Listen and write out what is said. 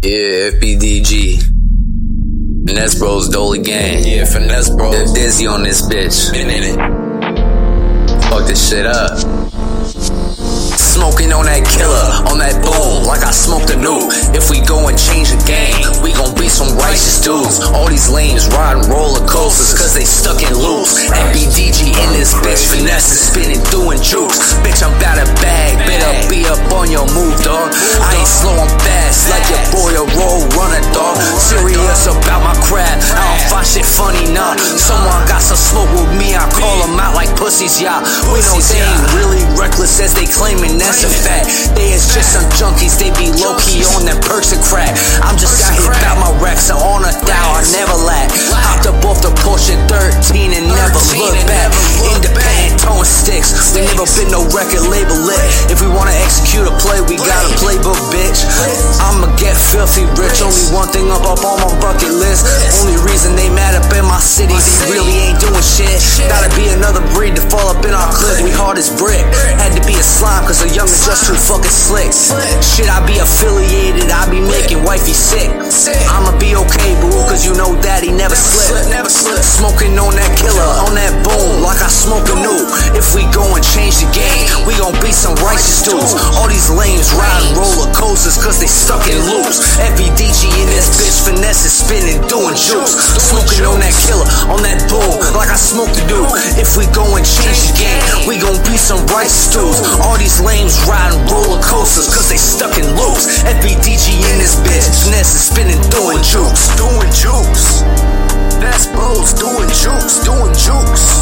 Yeah, FBDG. Finesse Bros, Dolly Gang. Yeah, Finesse Bros. The Dizzy on this bitch. Been in it. Fuck this shit up. Smoking on that killer, on that boom, like I smoked a new. If we go and change the game, we gon' be some righteous dudes. All these lanes riding roller coasters, cause they stuck in loops. FBDG in this bitch, finesse is spinning, doing jukes. Bitch, I'm about to bag, better be up on your move, dog. I shit funny, nah. Someone got some smoke with me, I call them out like pussies, y'all. We know they ain't really reckless as they claiming that's a fact. They is just some junkies, they be low key on them perks and crack. I'm just out here about my racks, so on a thou, I never lack. Hopped up off the Porsche 13 and never look back. Independent tone sticks, we never been no record label lit. If we wanna execute a play, we got a playbook, bitch. I'ma get filthy rich, only one thing up up on my bucket list. Only city, really ain't doing shit. Gotta be another breed to fall up in our clip, we hard as brick. Had to be a slime, cause a young is just too fucking slick. Shit, I be affiliated, I be making wifey sick. I'ma be okay, boo, cause you know daddy never slip. Smoking on that killer, on that boom, like I smoke a new. If we go and change the game, we gon' be some righteous dudes. All these lanes riding roller coasters, cause they stuck in loops. FBDG in this bitch, finesse is spinning, doing juice on that bull like I smoke the do. If we go and change the game, we gon' be some rice stews. All these lames riding roller coasters, cause they stuck in loops. FBDG in this bitch, Ness is spinning, doing jukes, doing jukes. That's bros doing jukes, doing jukes.